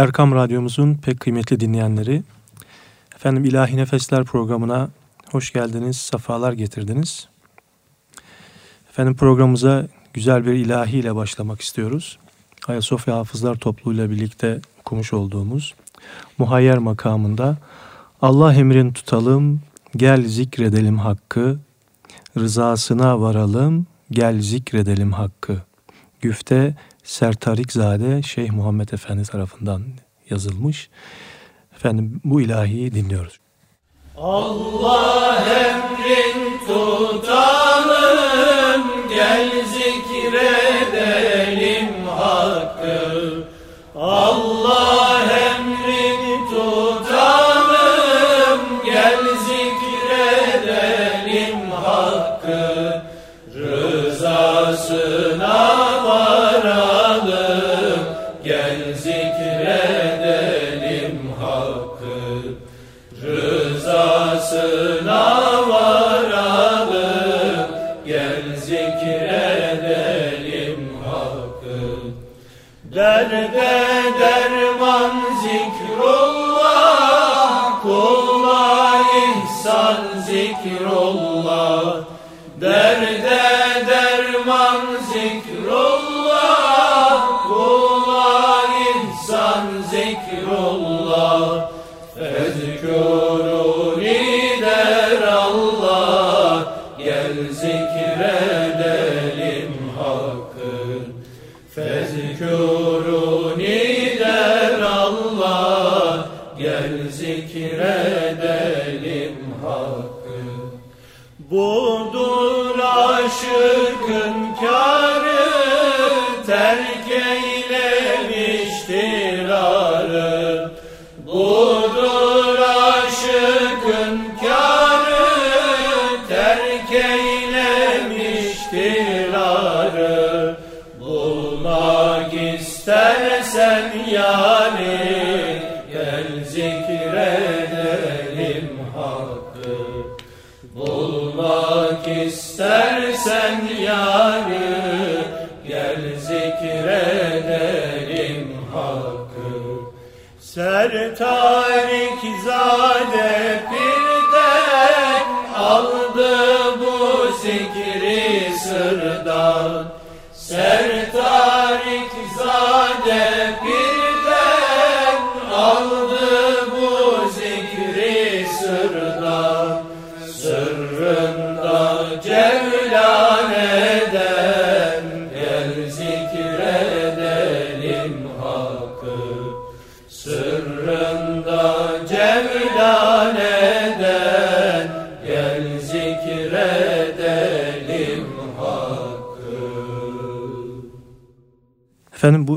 Erkam Radyomuzun pek kıymetli dinleyenleri, efendim İlahi Nefesler programına hoş geldiniz, sefalar getirdiniz. Efendim programımıza güzel bir ilahi ile başlamak istiyoruz. Ayasofya Hafızlar Topluluğu birlikte okumuş olduğumuz muhayyer makamında Allah emrin tutalım, gel zikredelim hakkı, rızasına varalım, gel zikredelim hakkı. Güfte Sertarikzade Şeyh Muhammed Efendi tarafından yazılmış. Efendim bu ilahiyi dinliyoruz. Allah emrin tutalım ihsan zikrullah Derde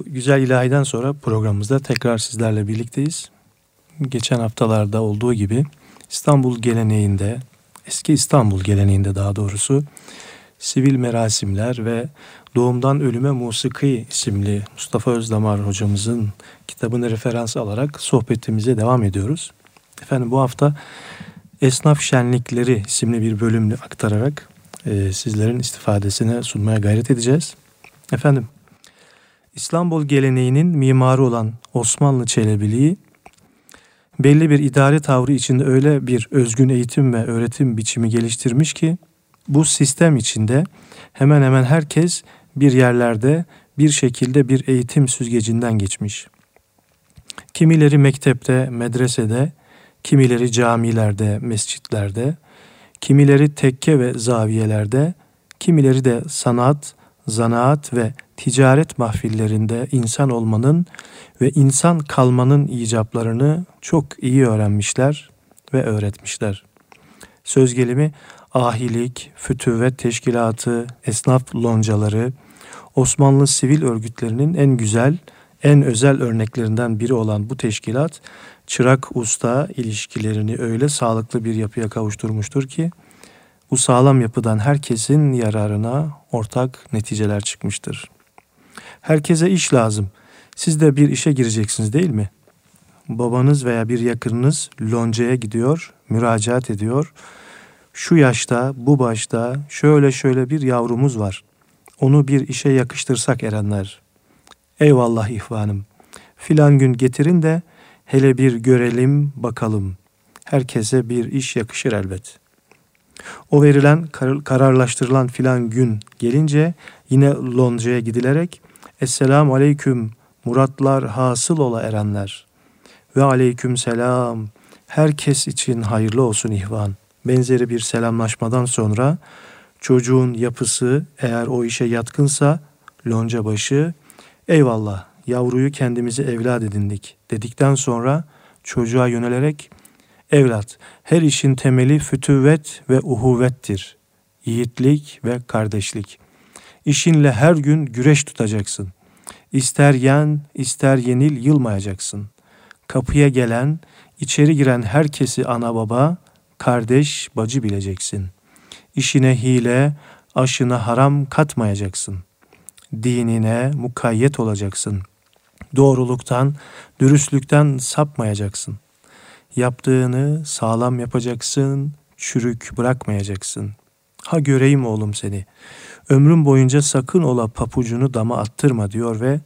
güzel ilahiden sonra programımızda tekrar sizlerle birlikteyiz. Geçen haftalarda olduğu gibi İstanbul geleneğinde eski İstanbul geleneğinde daha doğrusu sivil merasimler ve Doğumdan Ölüme Musiki isimli Mustafa Özdamar hocamızın kitabını referans alarak sohbetimize devam ediyoruz. Efendim bu hafta Esnaf Şenlikleri isimli bir bölümünü aktararak e, sizlerin istifadesine sunmaya gayret edeceğiz. Efendim İstanbul geleneğinin mimarı olan Osmanlı Çelebiliği belli bir idare tavrı içinde öyle bir özgün eğitim ve öğretim biçimi geliştirmiş ki bu sistem içinde hemen hemen herkes bir yerlerde bir şekilde bir eğitim süzgecinden geçmiş. Kimileri mektepte, medresede, kimileri camilerde, mescitlerde, kimileri tekke ve zaviyelerde, kimileri de sanat, zanaat ve ticaret mahfillerinde insan olmanın ve insan kalmanın icaplarını çok iyi öğrenmişler ve öğretmişler. Söz gelimi ahilik, fütüvvet teşkilatı, esnaf loncaları, Osmanlı sivil örgütlerinin en güzel, en özel örneklerinden biri olan bu teşkilat, çırak usta ilişkilerini öyle sağlıklı bir yapıya kavuşturmuştur ki, bu sağlam yapıdan herkesin yararına ortak neticeler çıkmıştır. Herkese iş lazım. Siz de bir işe gireceksiniz değil mi? Babanız veya bir yakınınız loncaya gidiyor, müracaat ediyor. Şu yaşta, bu başta şöyle şöyle bir yavrumuz var. Onu bir işe yakıştırsak erenler. Eyvallah ihvanım. Filan gün getirin de hele bir görelim bakalım. Herkese bir iş yakışır elbet. O verilen kararlaştırılan filan gün gelince yine loncaya gidilerek Esselamu Aleyküm muratlar hasıl ola erenler ve aleyküm selam herkes için hayırlı olsun ihvan. Benzeri bir selamlaşmadan sonra çocuğun yapısı eğer o işe yatkınsa lonca başı eyvallah yavruyu kendimizi evlat edindik dedikten sonra çocuğa yönelerek evlat her işin temeli fütüvvet ve uhuvvettir. Yiğitlik ve kardeşlik. İşinle her gün güreş tutacaksın. İster yen, ister yenil yılmayacaksın. Kapıya gelen, içeri giren herkesi ana baba, kardeş, bacı bileceksin. İşine hile, aşına haram katmayacaksın. Dinine mukayyet olacaksın. Doğruluktan, dürüstlükten sapmayacaksın. Yaptığını sağlam yapacaksın, çürük bırakmayacaksın. Ha göreyim oğlum seni. Ömrüm boyunca sakın ola papucunu dama attırma diyor ve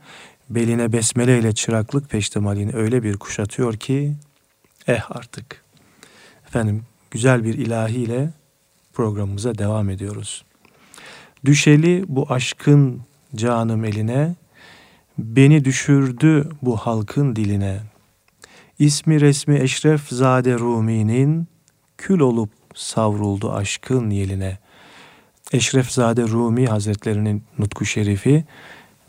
beline besmele ile çıraklık peştemalini öyle bir kuşatıyor ki eh artık. Efendim güzel bir ilahiyle programımıza devam ediyoruz. Düşeli bu aşkın canım eline, beni düşürdü bu halkın diline. İsmi resmi Eşref Zade Rumi'nin kül olup savruldu aşkın yeline. Eşrefzade Rumi Hazretlerinin nutku şerifi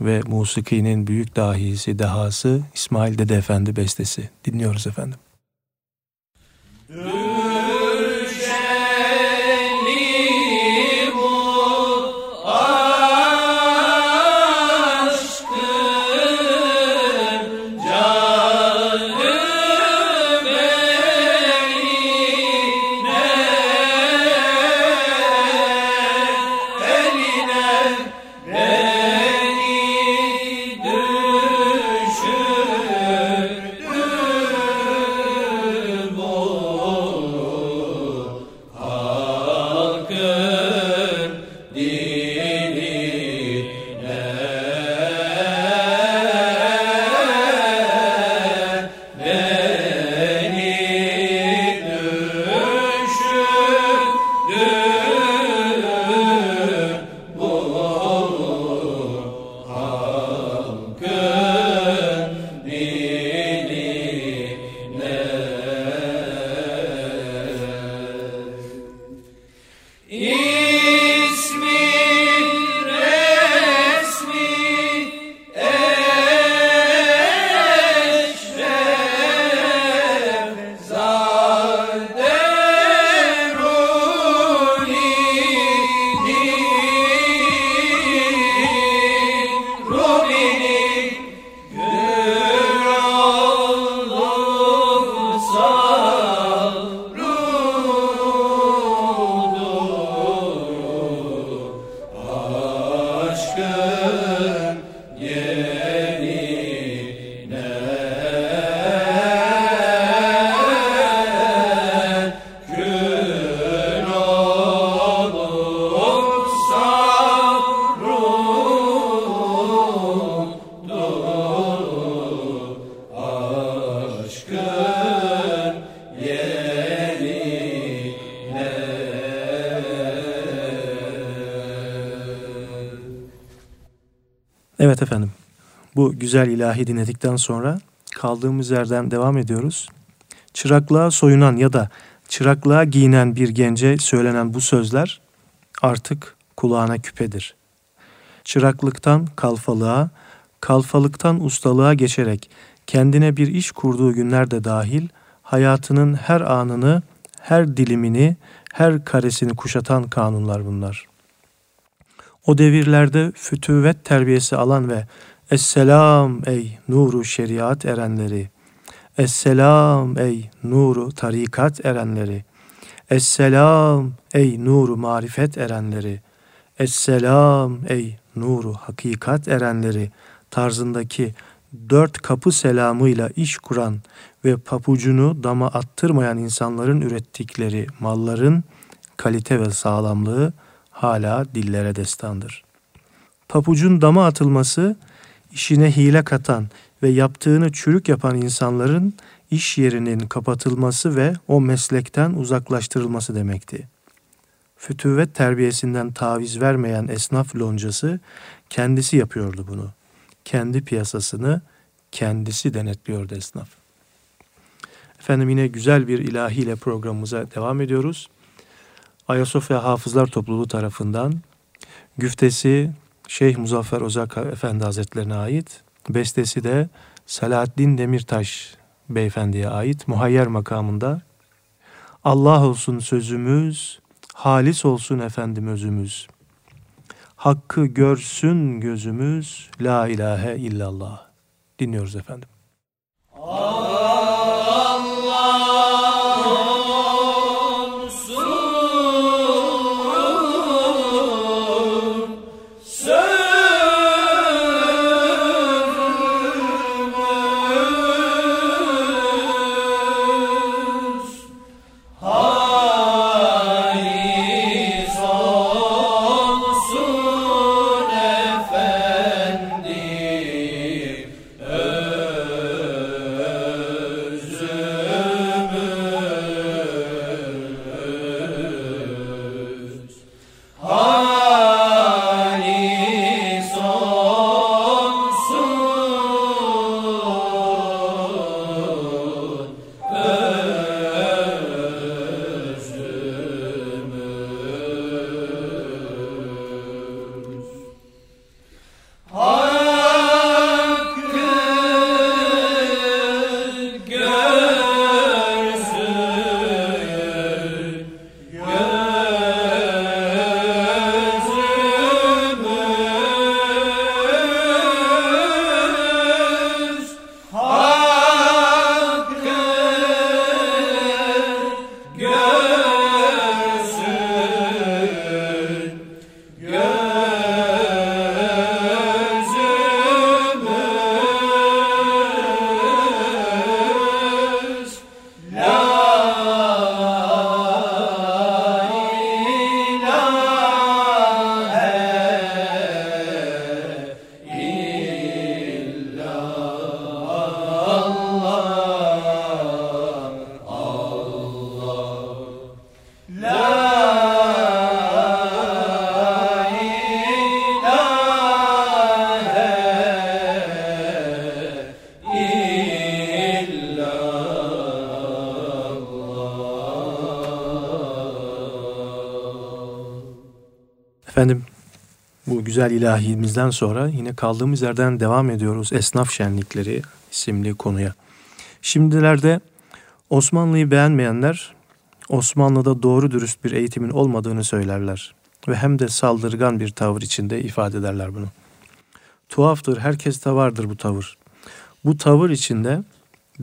ve musikinin büyük dahisi, dehası İsmail Dede Efendi bestesi. Dinliyoruz efendim. Dur. Evet efendim. Bu güzel ilahi dinledikten sonra kaldığımız yerden devam ediyoruz. Çıraklığa soyunan ya da çıraklığa giyinen bir gence söylenen bu sözler artık kulağına küpedir. Çıraklıktan kalfalığa, kalfalıktan ustalığa geçerek kendine bir iş kurduğu günler de dahil hayatının her anını, her dilimini, her karesini kuşatan kanunlar bunlar. O devirlerde fütüvet terbiyesi alan ve Esselam ey nuru şeriat erenleri. Esselam ey nuru tarikat erenleri. Esselam ey nuru marifet erenleri. Esselam ey nuru hakikat erenleri tarzındaki dört kapı selamıyla iş kuran ve papucunu dama attırmayan insanların ürettikleri malların kalite ve sağlamlığı hala dillere destandır. Papucun dama atılması işine hile katan ve yaptığını çürük yapan insanların iş yerinin kapatılması ve o meslekten uzaklaştırılması demekti. Fütüvvet terbiyesinden taviz vermeyen esnaf loncası kendisi yapıyordu bunu. Kendi piyasasını kendisi denetliyordu esnaf. Efendim yine güzel bir ilahiyle programımıza devam ediyoruz. Ayasofya Hafızlar Topluluğu tarafından güftesi Şeyh Muzaffer Ozak Efendi Hazretlerine ait, bestesi de Selahaddin Demirtaş Beyefendi'ye ait muhayyer makamında Allah olsun sözümüz, halis olsun efendim özümüz. Hakkı görsün gözümüz, la ilahe illallah. Dinliyoruz efendim. Efendim güzel ilahimizden sonra yine kaldığımız yerden devam ediyoruz. Esnaf şenlikleri isimli konuya. Şimdilerde Osmanlı'yı beğenmeyenler Osmanlı'da doğru dürüst bir eğitimin olmadığını söylerler. Ve hem de saldırgan bir tavır içinde ifade ederler bunu. Tuhaftır, herkes de vardır bu tavır. Bu tavır içinde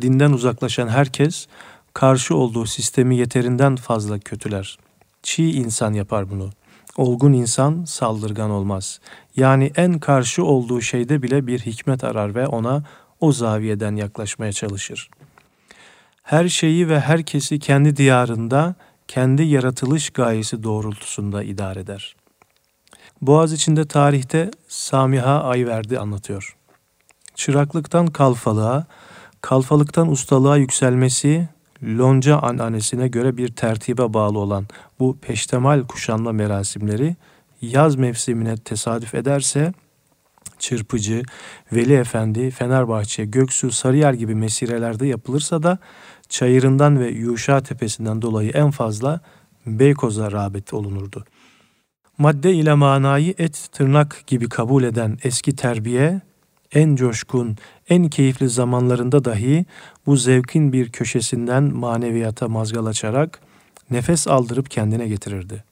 dinden uzaklaşan herkes karşı olduğu sistemi yeterinden fazla kötüler. Çiğ insan yapar bunu. Olgun insan saldırgan olmaz. Yani en karşı olduğu şeyde bile bir hikmet arar ve ona o zaviyeden yaklaşmaya çalışır. Her şeyi ve herkesi kendi diyarında, kendi yaratılış gayesi doğrultusunda idare eder. Boğaz içinde tarihte Samiha Ayverdi anlatıyor. Çıraklıktan kalfalığa, kalfalıktan ustalığa yükselmesi lonca ananesine göre bir tertibe bağlı olan bu peştemal kuşanma merasimleri yaz mevsimine tesadüf ederse Çırpıcı, Veli Efendi, Fenerbahçe, Göksu, Sarıyer gibi mesirelerde yapılırsa da Çayırından ve Yuşa Tepesi'nden dolayı en fazla Beykoz'a rağbet olunurdu. Madde ile manayı et tırnak gibi kabul eden eski terbiye en coşkun, en keyifli zamanlarında dahi bu zevkin bir köşesinden maneviyata mazgal açarak nefes aldırıp kendine getirirdi.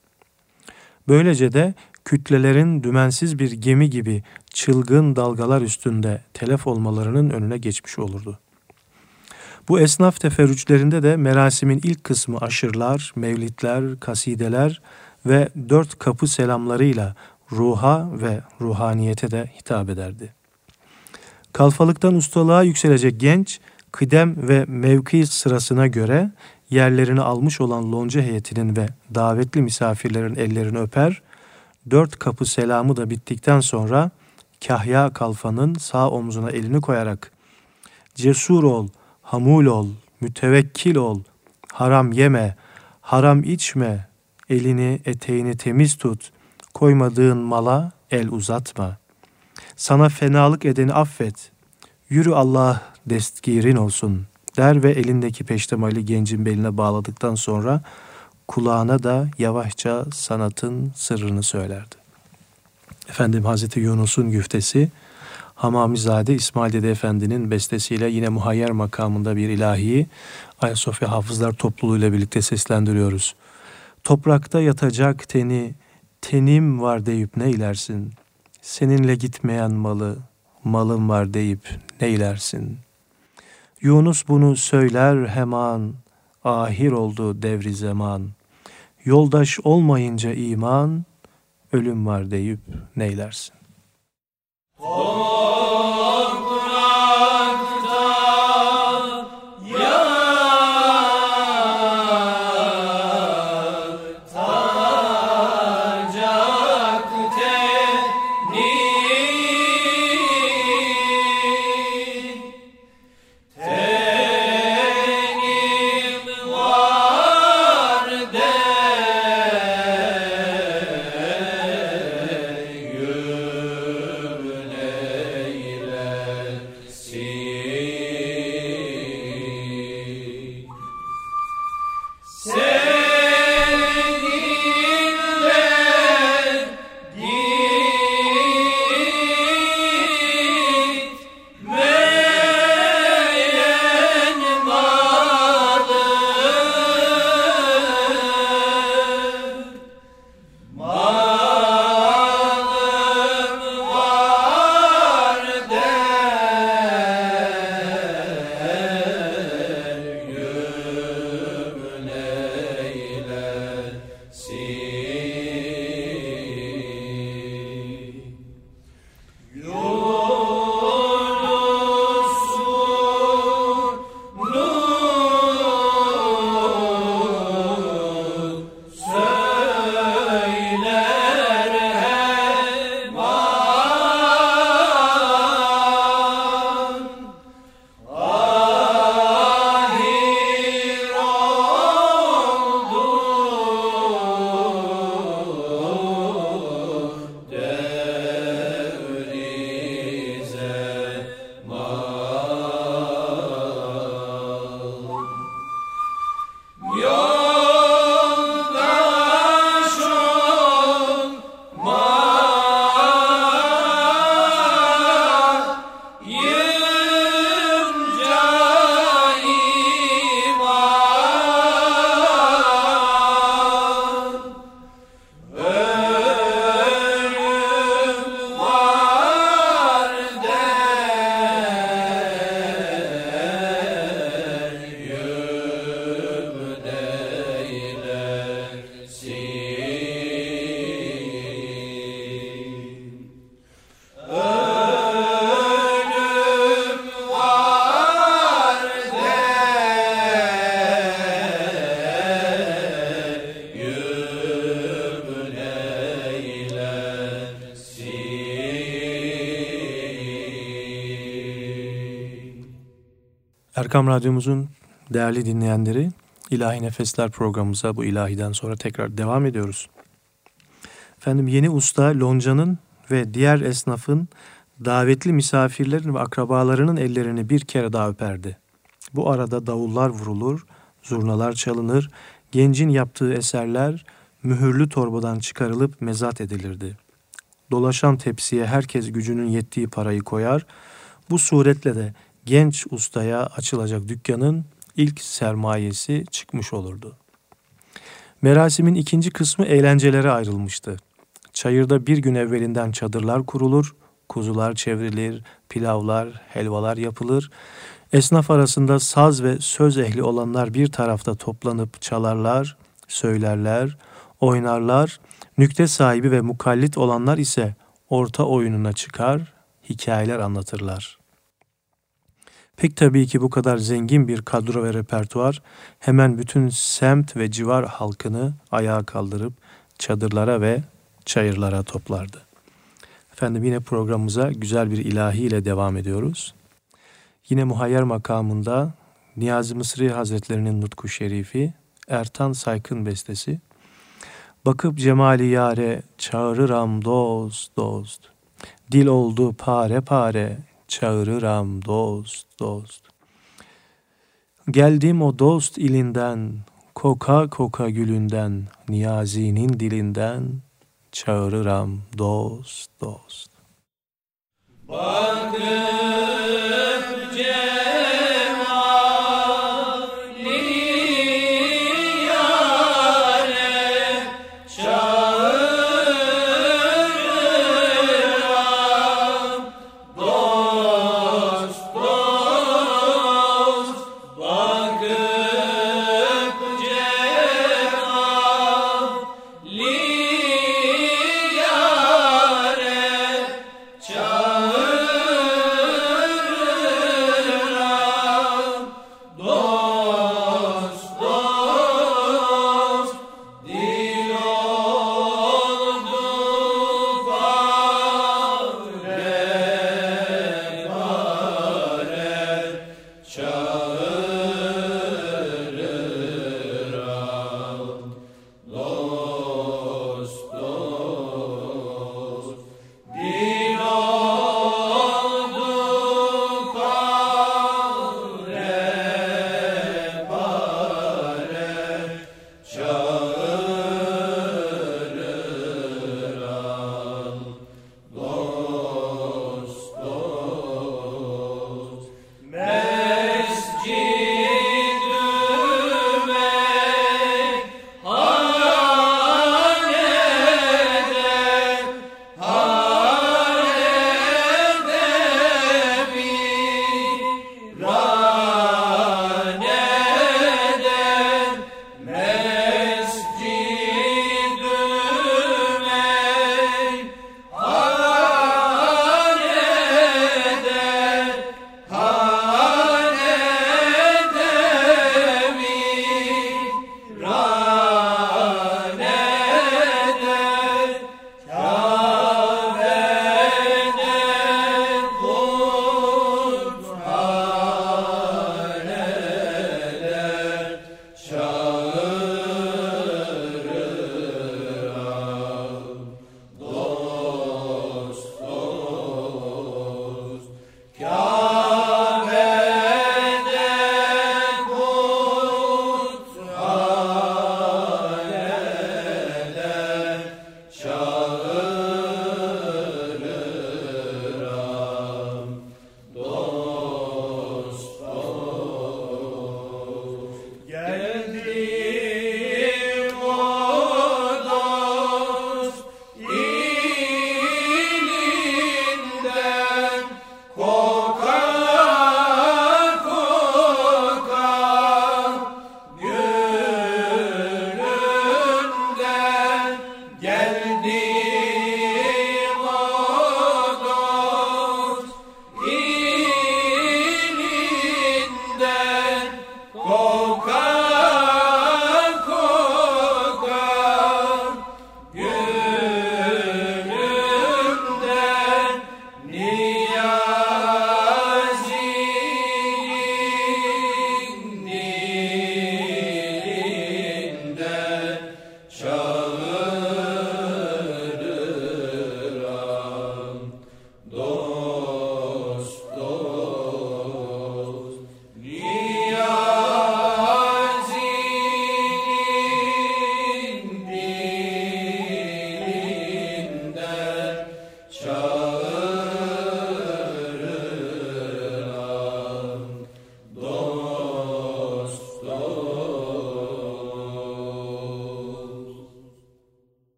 Böylece de kütlelerin dümensiz bir gemi gibi çılgın dalgalar üstünde telef olmalarının önüne geçmiş olurdu. Bu esnaf teferrüçlerinde de merasimin ilk kısmı aşırlar, mevlitler, kasideler ve dört kapı selamlarıyla ruha ve ruhaniyete de hitap ederdi. Kalfalıktan ustalığa yükselecek genç, kıdem ve mevki sırasına göre yerlerini almış olan lonca heyetinin ve davetli misafirlerin ellerini öper, dört kapı selamı da bittikten sonra Kahya kalfanın sağ omzuna elini koyarak Cesur ol, hamul ol, mütevekkil ol, haram yeme, haram içme, elini eteğini temiz tut, koymadığın mala el uzatma. Sana fenalık edeni affet, yürü Allah destgirin olsun der ve elindeki peştemali gencin beline bağladıktan sonra kulağına da yavaşça sanatın sırrını söylerdi. Efendim Hazreti Yunus'un güftesi Hamamizade İsmail Dede Efendi'nin bestesiyle yine muhayyer makamında bir ilahiyi Ayasofya Hafızlar Topluluğu ile birlikte seslendiriyoruz. Toprakta yatacak teni, tenim var deyip ne ilersin? Seninle gitmeyen malı, malım var deyip ne ilersin? Yunus bunu söyler hemen, ahir oldu devri zaman. Yoldaş olmayınca iman, ölüm var deyip neylersin? Erkam Radyomuzun değerli dinleyenleri, İlahi Nefesler programımıza bu ilahiden sonra tekrar devam ediyoruz. Efendim yeni usta lonca'nın ve diğer esnafın davetli misafirlerin ve akrabalarının ellerini bir kere daha öperdi. Bu arada davullar vurulur, zurnalar çalınır, gencin yaptığı eserler mühürlü torbadan çıkarılıp mezat edilirdi. Dolaşan tepsiye herkes gücünün yettiği parayı koyar, bu suretle de genç ustaya açılacak dükkanın ilk sermayesi çıkmış olurdu. Merasimin ikinci kısmı eğlencelere ayrılmıştı. Çayırda bir gün evvelinden çadırlar kurulur, kuzular çevrilir, pilavlar, helvalar yapılır. Esnaf arasında saz ve söz ehli olanlar bir tarafta toplanıp çalarlar, söylerler, oynarlar. Nükte sahibi ve mukallit olanlar ise orta oyununa çıkar, hikayeler anlatırlar. Pek tabii ki bu kadar zengin bir kadro ve repertuar hemen bütün semt ve civar halkını ayağa kaldırıp çadırlara ve çayırlara toplardı. Efendim yine programımıza güzel bir ilahi ile devam ediyoruz. Yine muhayyer makamında Niyazi Mısri Hazretlerinin Nutku Şerifi, Ertan Saykın bestesi. Bakıp cemali yare çağırıram dost dost. Dil oldu pare pare çağırıram dost dost. Geldim o dost ilinden, koka koka gülünden, Niyazi'nin dilinden çağırıram dost dost. Bakın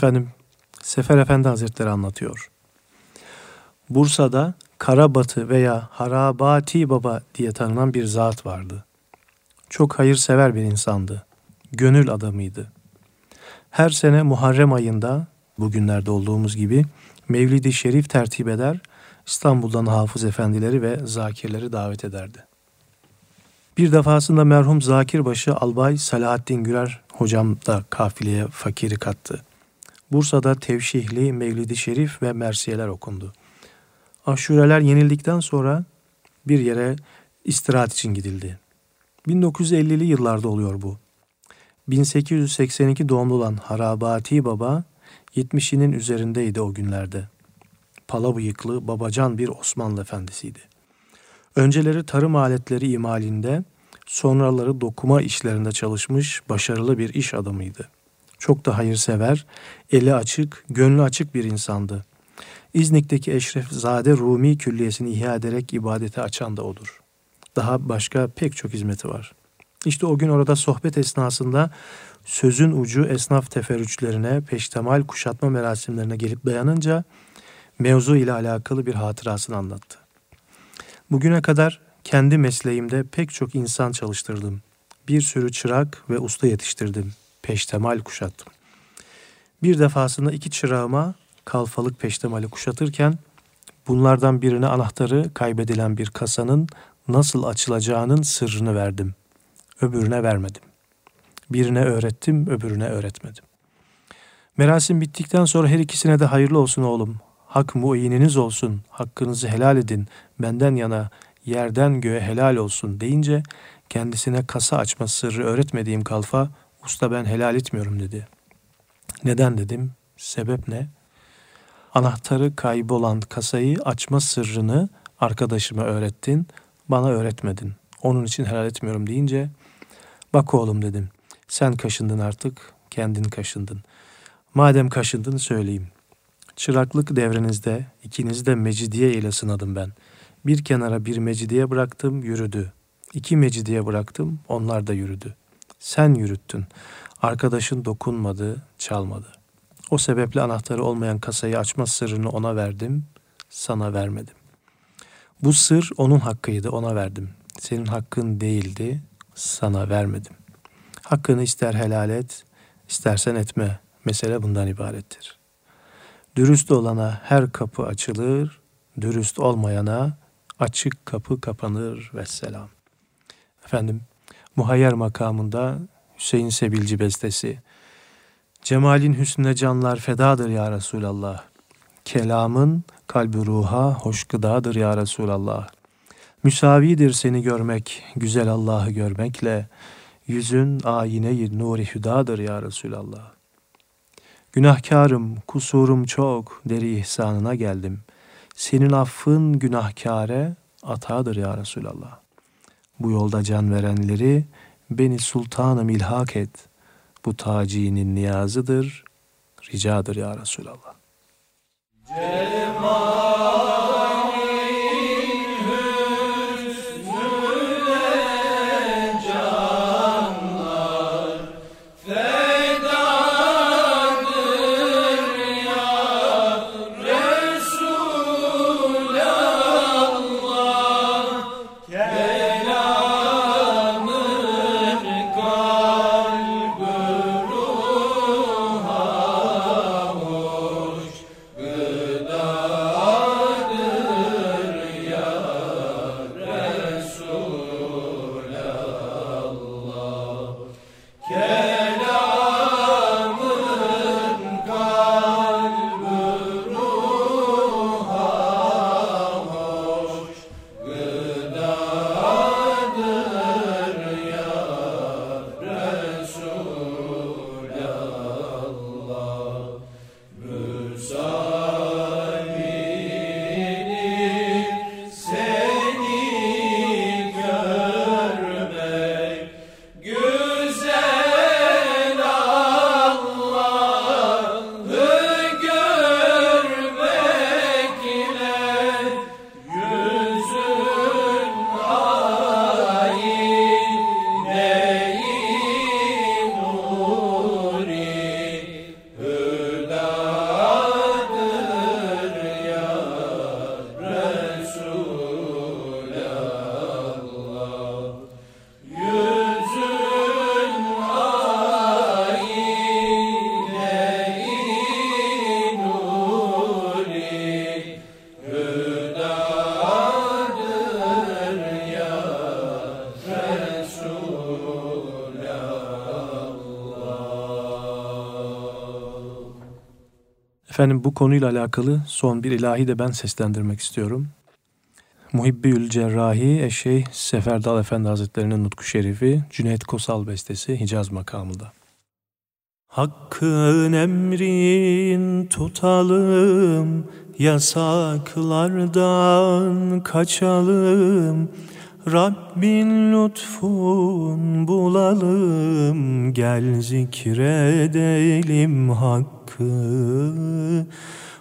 Efendim Sefer Efendi Hazretleri anlatıyor. Bursa'da Karabatı veya Harabati Baba diye tanınan bir zat vardı. Çok hayırsever bir insandı. Gönül adamıydı. Her sene Muharrem ayında bugünlerde olduğumuz gibi Mevlid-i Şerif tertip eder, İstanbul'dan hafız efendileri ve zakirleri davet ederdi. Bir defasında merhum Zakirbaşı Albay Salahattin Gürer hocam da kafileye fakiri kattı. Bursa'da tevşihli, mevlidi şerif ve mersiyeler okundu. Aşureler yenildikten sonra bir yere istirahat için gidildi. 1950'li yıllarda oluyor bu. 1882 doğumlu olan Harabati Baba 70'inin üzerindeydi o günlerde. Pala bıyıklı, babacan bir Osmanlı efendisiydi. Önceleri tarım aletleri imalinde, sonraları dokuma işlerinde çalışmış başarılı bir iş adamıydı. Çok da hayırsever, eli açık, gönlü açık bir insandı. İznik'teki Eşrefzade Rumi Külliyesini ihya ederek ibadete açan da odur. Daha başka pek çok hizmeti var. İşte o gün orada sohbet esnasında sözün ucu esnaf teferrüçlerine, peştemal kuşatma merasimlerine gelip dayanınca mevzu ile alakalı bir hatırasını anlattı. Bugüne kadar kendi mesleğimde pek çok insan çalıştırdım. Bir sürü çırak ve usta yetiştirdim. Peştemal kuşattım. Bir defasında iki çırağıma kalfalık peştemali kuşatırken bunlardan birine anahtarı kaybedilen bir kasanın nasıl açılacağının sırrını verdim. Öbürüne vermedim. Birine öğrettim, öbürüne öğretmedim. Merasim bittikten sonra her ikisine de hayırlı olsun oğlum. Hak muininiz olsun, hakkınızı helal edin, benden yana yerden göğe helal olsun deyince kendisine kasa açma sırrı öğretmediğim kalfa usta ben helal etmiyorum dedi. Neden dedim? Sebep ne? Anahtarı kaybolan kasayı açma sırrını arkadaşıma öğrettin, bana öğretmedin. Onun için helal etmiyorum deyince bak oğlum dedim. Sen kaşındın artık, kendin kaşındın. Madem kaşındın söyleyeyim. Çıraklık devrenizde ikinizi de Mecidiye ile sınadım ben. Bir kenara bir Mecidiye bıraktım, yürüdü. İki Mecidiye bıraktım, onlar da yürüdü. Sen yürüttün. Arkadaşın dokunmadı, çalmadı. O sebeple anahtarı olmayan kasayı açma sırrını ona verdim, sana vermedim. Bu sır onun hakkıydı, ona verdim. Senin hakkın değildi, sana vermedim. Hakkını ister helal et, istersen etme. Mesele bundan ibarettir. Dürüst olana her kapı açılır, dürüst olmayana açık kapı kapanır ve selam. Efendim, muhayyer makamında Hüseyin Sebilci bestesi. Cemalin hüsnüne canlar fedadır ya Resulallah. Kelamın kalbi ruha hoş gıdadır ya Resulallah. Müsavidir seni görmek, güzel Allah'ı görmekle. Yüzün ayine-i nuri hüdadır ya Resulallah. Günahkarım, kusurum çok, deri ihsanına geldim. Senin affın günahkare atadır ya Resulallah. Bu yolda can verenleri beni sultanım ilhak et. Bu tacinin niyazıdır, ricadır ya Resulallah. Cemal Efendim bu konuyla alakalı son bir ilahi de ben seslendirmek istiyorum. Muhibbiül Cerrahi Eşeyh Seferdal Efendi Hazretleri'nin Nutku Şerifi Cüneyt Kosal bestesi Hicaz makamında. Hakkın emrin tutalım, yasaklardan kaçalım. Rabbin lütfun bulalım, gel zikredelim hakkı. Hu,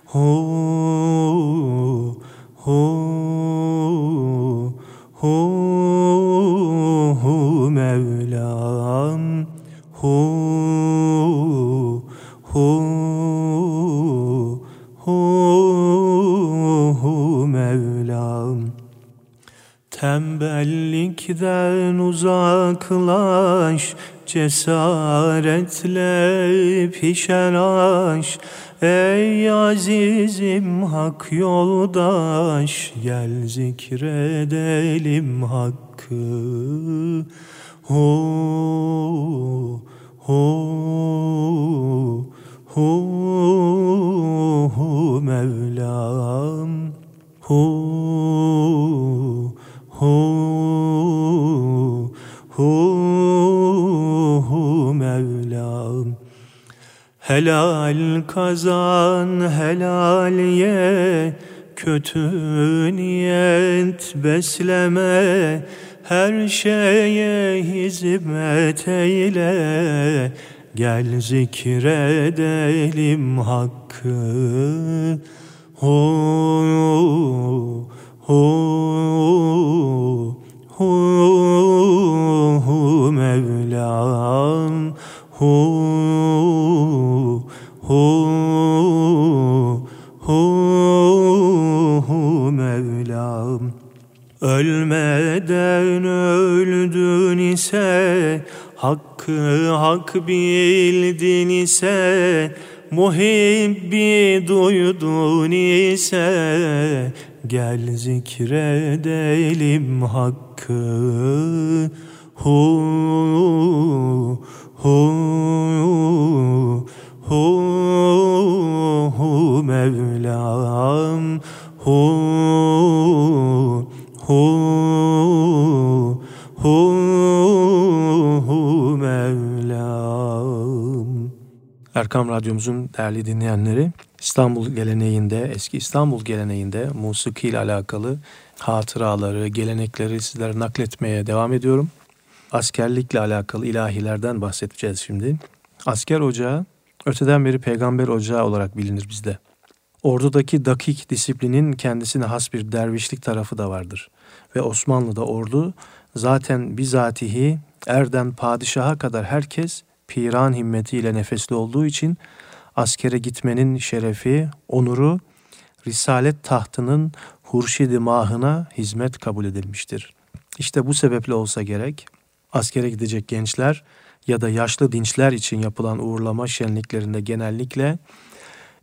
hu, cesaretle pişeraş. Ey azizim hak yoldaş, gel zikredelim hakkı. Hu, hu, hu, hu Mevlam. Hu, hu, hu, hu Mevlam. Helal kazan, helal ye, kötü niyet besleme, her şeye hizmet eyle, gel zikredelim hakkı. Hu, hu, hu, hu Mevlam, hu, hu, hu, hu Mevlam. Ölmeden öldün ise, hakkı hak bildin ise, muhibbi duydun ise, gel zikredelim hakkı. Hu, hu, hu, hu Mevlam, hu, hu, hu, hu Mevlam. Erkam Radyomuzun değerli dinleyenleri, İstanbul geleneğinde, eski İstanbul geleneğinde musiki ile alakalı hatıraları, gelenekleri sizlere nakletmeye devam ediyorum. Askerlikle alakalı ilahilerden bahsedeceğiz şimdi. Asker ocağı öteden beri peygamber ocağı olarak bilinir bizde. Ordudaki dakik disiplinin kendisine has bir dervişlik tarafı da vardır. Ve Osmanlı'da ordu zaten bizatihi erden padişaha kadar herkes piran himmetiyle nefesli olduğu için askere gitmenin şerefi, onuru risalet tahtının hurşidi mahına hizmet kabul edilmiştir. İşte bu sebeple olsa gerek askere gidecek gençler ya da yaşlı dinçler için yapılan uğurlama şenliklerinde genellikle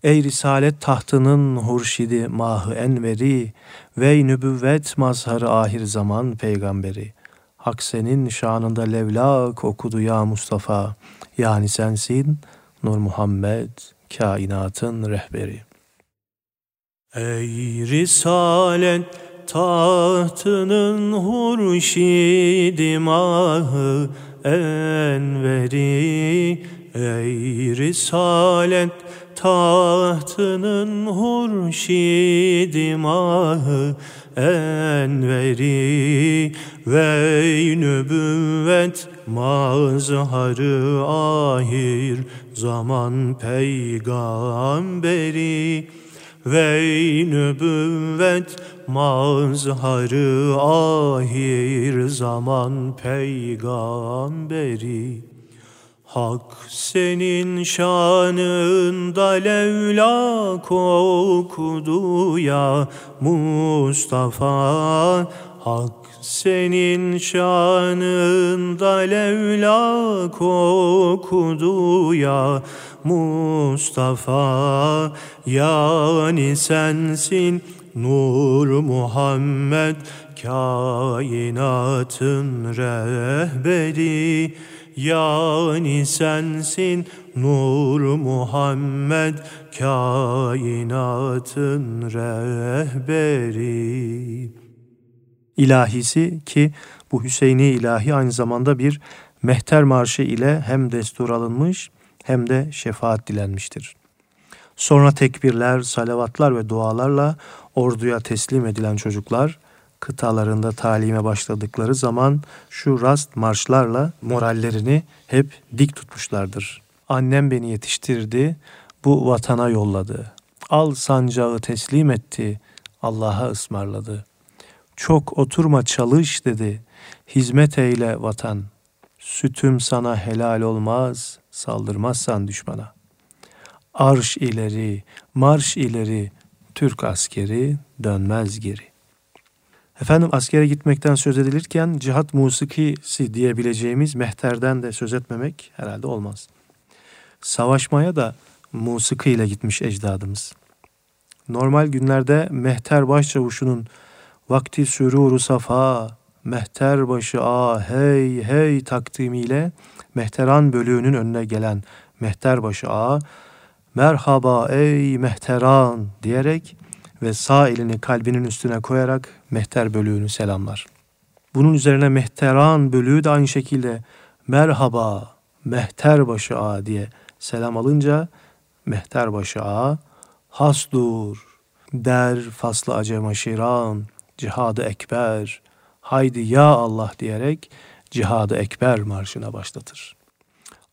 Ey Risalet tahtının hurşidi mahı enveri ve nübüvvet mazharı ahir zaman peygamberi. Hak senin şanında levlak okudu ya Mustafa. Yani sensin Nur Muhammed kainatın rehberi. Ey Risalet tahtının hurşidi mahı enveri Ey Risalet tahtının hurşidi mahı enveri ve nübüvvet mazharı ahir zaman peygamberi. Ve nübüvvet mazharı ahir zaman peygamberi. Hak senin şanında levlak okudu ya Mustafa. Hak senin şanında levlak okudu ya Mustafa Yani sensin Nur Muhammed kainatın rehberi yani sensin Nur Muhammed kainatın rehberi. İlahisi ki bu Hüseyini ilahi aynı zamanda bir mehter marşı ile hem destur alınmış hem de şefaat dilenmiştir. Sonra tekbirler, salavatlar ve dualarla orduya teslim edilen çocuklar kıtalarında talime başladıkları zaman şu rast marşlarla morallerini hep dik tutmuşlardır. Annem beni yetiştirdi, bu vatana yolladı. Al sancağı teslim etti, Allah'a ısmarladı. Çok oturma çalış dedi, hizmet eyle vatan. Sütüm sana helal olmaz, saldırmazsan düşmana. Arş ileri, marş ileri, Türk askeri dönmez geri. Efendim askere gitmekten söz edilirken cihat musikisi diyebileceğimiz mehterden de söz etmemek herhalde olmaz. Savaşmaya da musiki ile gitmiş ecdadımız. Normal günlerde mehter başçavuşunun vakti süruru safa, mehter başı a hey hey takdimiyle mehteran bölüğünün önüne gelen mehter başı a merhaba ey mehteran diyerek ve sağ elini kalbinin üstüne koyarak mehter bölüğünü selamlar. Bunun üzerine mehteran bölüğü de aynı şekilde merhaba mehter başı a diye selam alınca mehter başı a hasdur der faslı acema şiran cihadı ekber haydi ya Allah diyerek cihadı ekber marşına başlatır.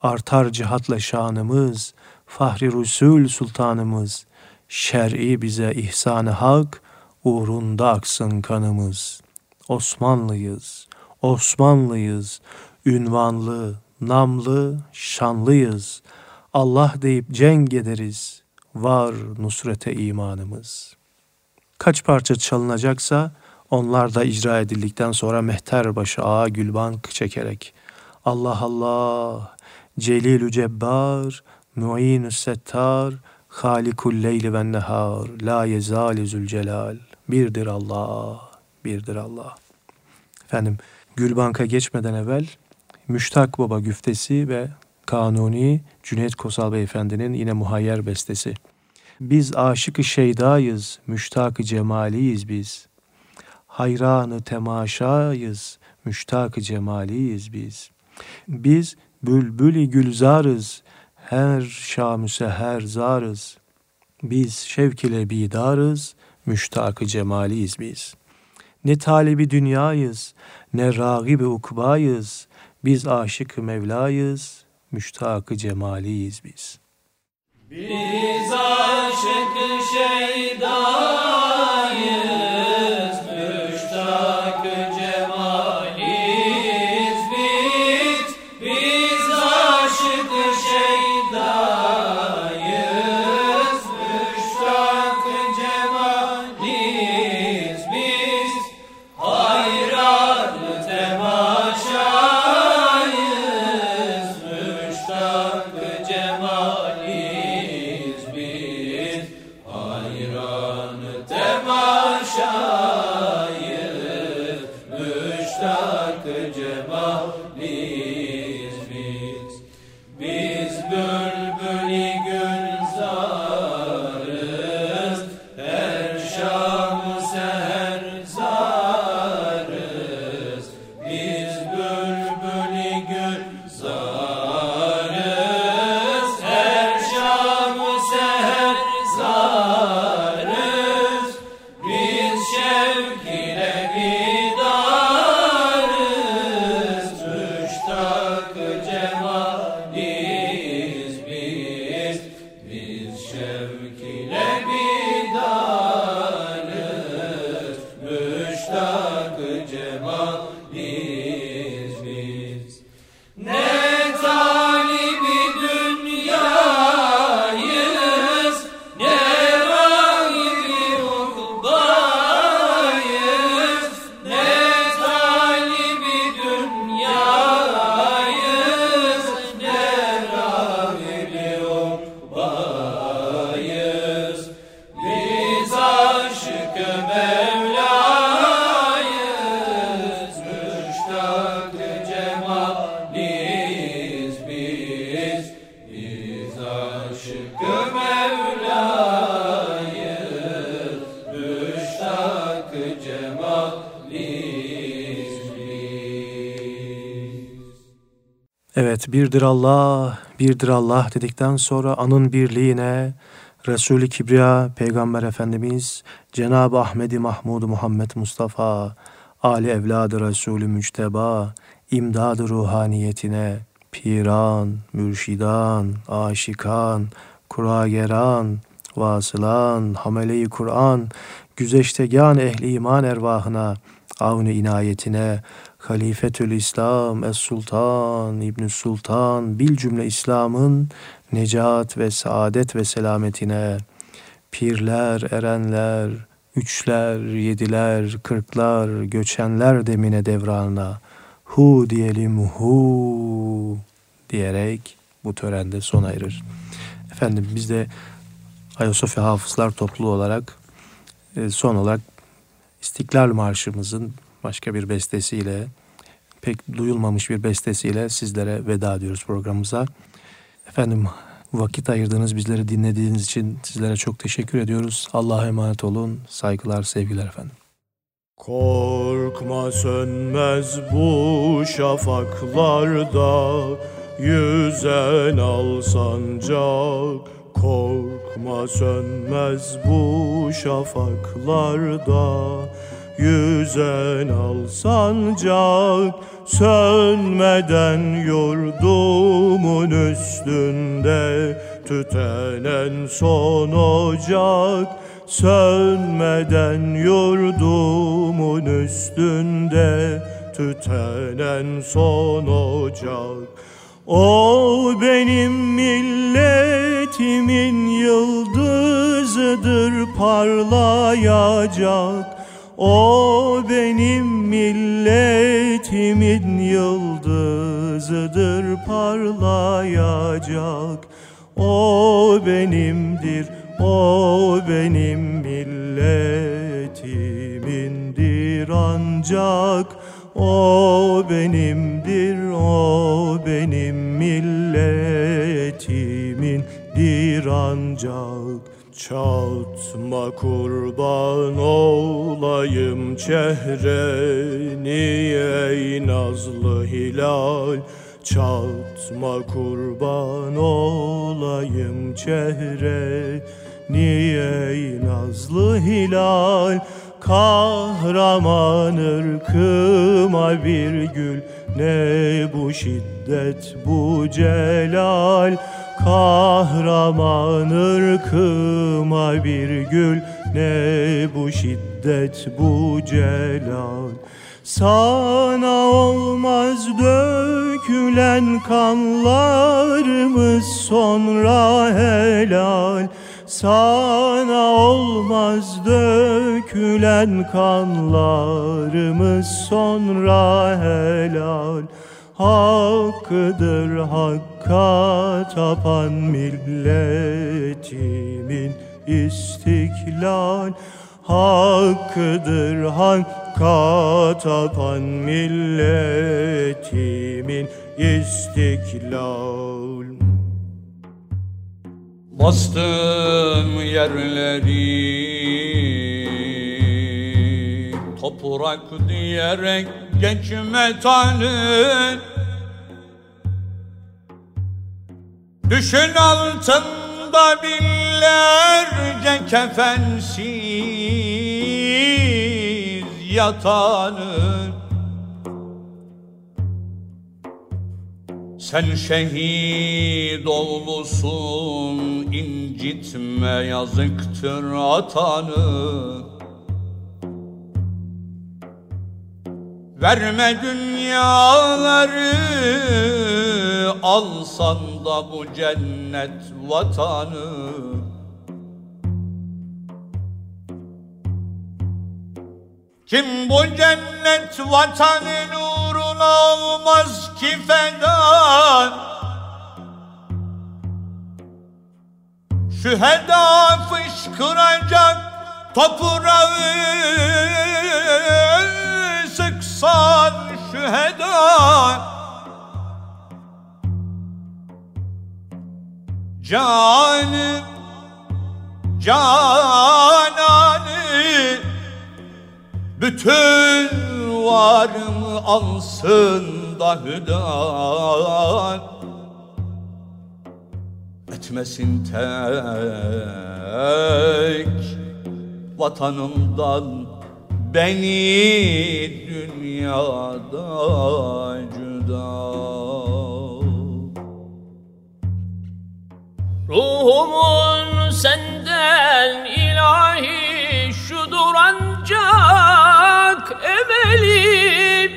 Artar cihatla şanımız, Fahri Rusul Sultanımız, şer'i bize ihsan hak, uğrunda aksın kanımız. Osmanlıyız, Osmanlıyız, ünvanlı, namlı, şanlıyız. Allah deyip cenk ederiz, var nusrete imanımız. Kaç parça çalınacaksa onlar da icra edildikten sonra mehter başı ağa gülbank çekerek Allah Allah, Celilü Cebbar, Mu'inü Settar, Halikul Leyli ve Nehar, La Yezali Zülcelal, birdir Allah, birdir Allah. Efendim, Gülbank'a geçmeden evvel Müştak Baba güftesi ve Kanuni Cüneyt Kosal Beyefendi'nin yine muhayyer bestesi. Biz aşık-ı şeydayız, müştak-ı cemaliyiz biz. Hayranı temaşayız, müştak-ı cemaliyiz biz. Biz bülbül-i gülzarız, her şamüse her zarız. Biz şevk ile bidarız, müştak-ı cemaliyiz biz. Ne talibi dünyayız, ne ragibi ukbayız. Biz aşık Mevlayız, müştak-ı cemaliyiz biz. Biz aşık şeydayız, ki birdir Allah, birdir Allah dedikten sonra anın birliğine Resul-i Kibriya Peygamber Efendimiz Cenab-ı Ahmedi Mahmud Muhammed Mustafa Ali Evladı Resulü Müçteba imdadı ruhaniyetine piran, mürşidan, aşikan, kurageran, vasılan, hamele-i Kur'an, güzeştegan ehli iman ervahına, avni inayetine, Halifetül İslam, Es Sultan, İbn Sultan, bil cümle İslam'ın necat ve saadet ve selametine, pirler, erenler, üçler, yediler, kırklar, göçenler demine devranına, hu diyelim hu diyerek bu törende sona erir. Efendim biz de Ayasofya Hafızlar Topluluğu olarak e, son olarak İstiklal Marşımızın başka bir bestesiyle pek duyulmamış bir bestesiyle sizlere veda ediyoruz programımıza. Efendim vakit ayırdığınız, bizleri dinlediğiniz için sizlere çok teşekkür ediyoruz. Allah'a emanet olun. Saygılar, sevgiler efendim. Korkma sönmez bu şafaklarda Yüzen al sancak Korkma sönmez bu şafaklarda Yüzen al sancak Sönmeden yurdumun üstünde Tütenen son ocak Sönmeden yurdumun üstünde Tütenen son ocak. O benim milletimin yıldızıdır parlayacak o benim milletimin yıldızıdır parlayacak. O benimdir, o benim milletimindir. Ancak O benimdir, o benim milletimindir. Ancak Çatma kurban olayım çehreni ey nazlı hilal. Çatma kurban olayım çehreni ey nazlı hilal. Kahraman ırkıma bir gül ne bu şiddet bu celal Kahraman ırkıma bir gül Ne bu şiddet bu celal. Sana olmaz dökülen kanlarımız sonra helal. Sana olmaz dökülen kanlarımız sonra helal Hakkıdır hakka tapan milletimin istiklal. Hakkıdır hakka tapan milletimin istiklal. Bastım yerleri toprak diyerek geçme tanın Düşün altında binlerce kefensiz yatanın. Sen şehit olmuşsun incitme yazıktır atanı Verme dünyaları alsan da bu cennet vatanı. Kim bu cennet vatanın uğruna olmaz ki feda? Şüheda fışkıracak toprağı sıksan şüheda Canım cananı bütün varımı alsın yolunda hüdan. Etmesin tek vatanımdan beni dünyada cüda. Ruhumun senden ilahi şudur ancak emelim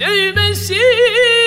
Değmesin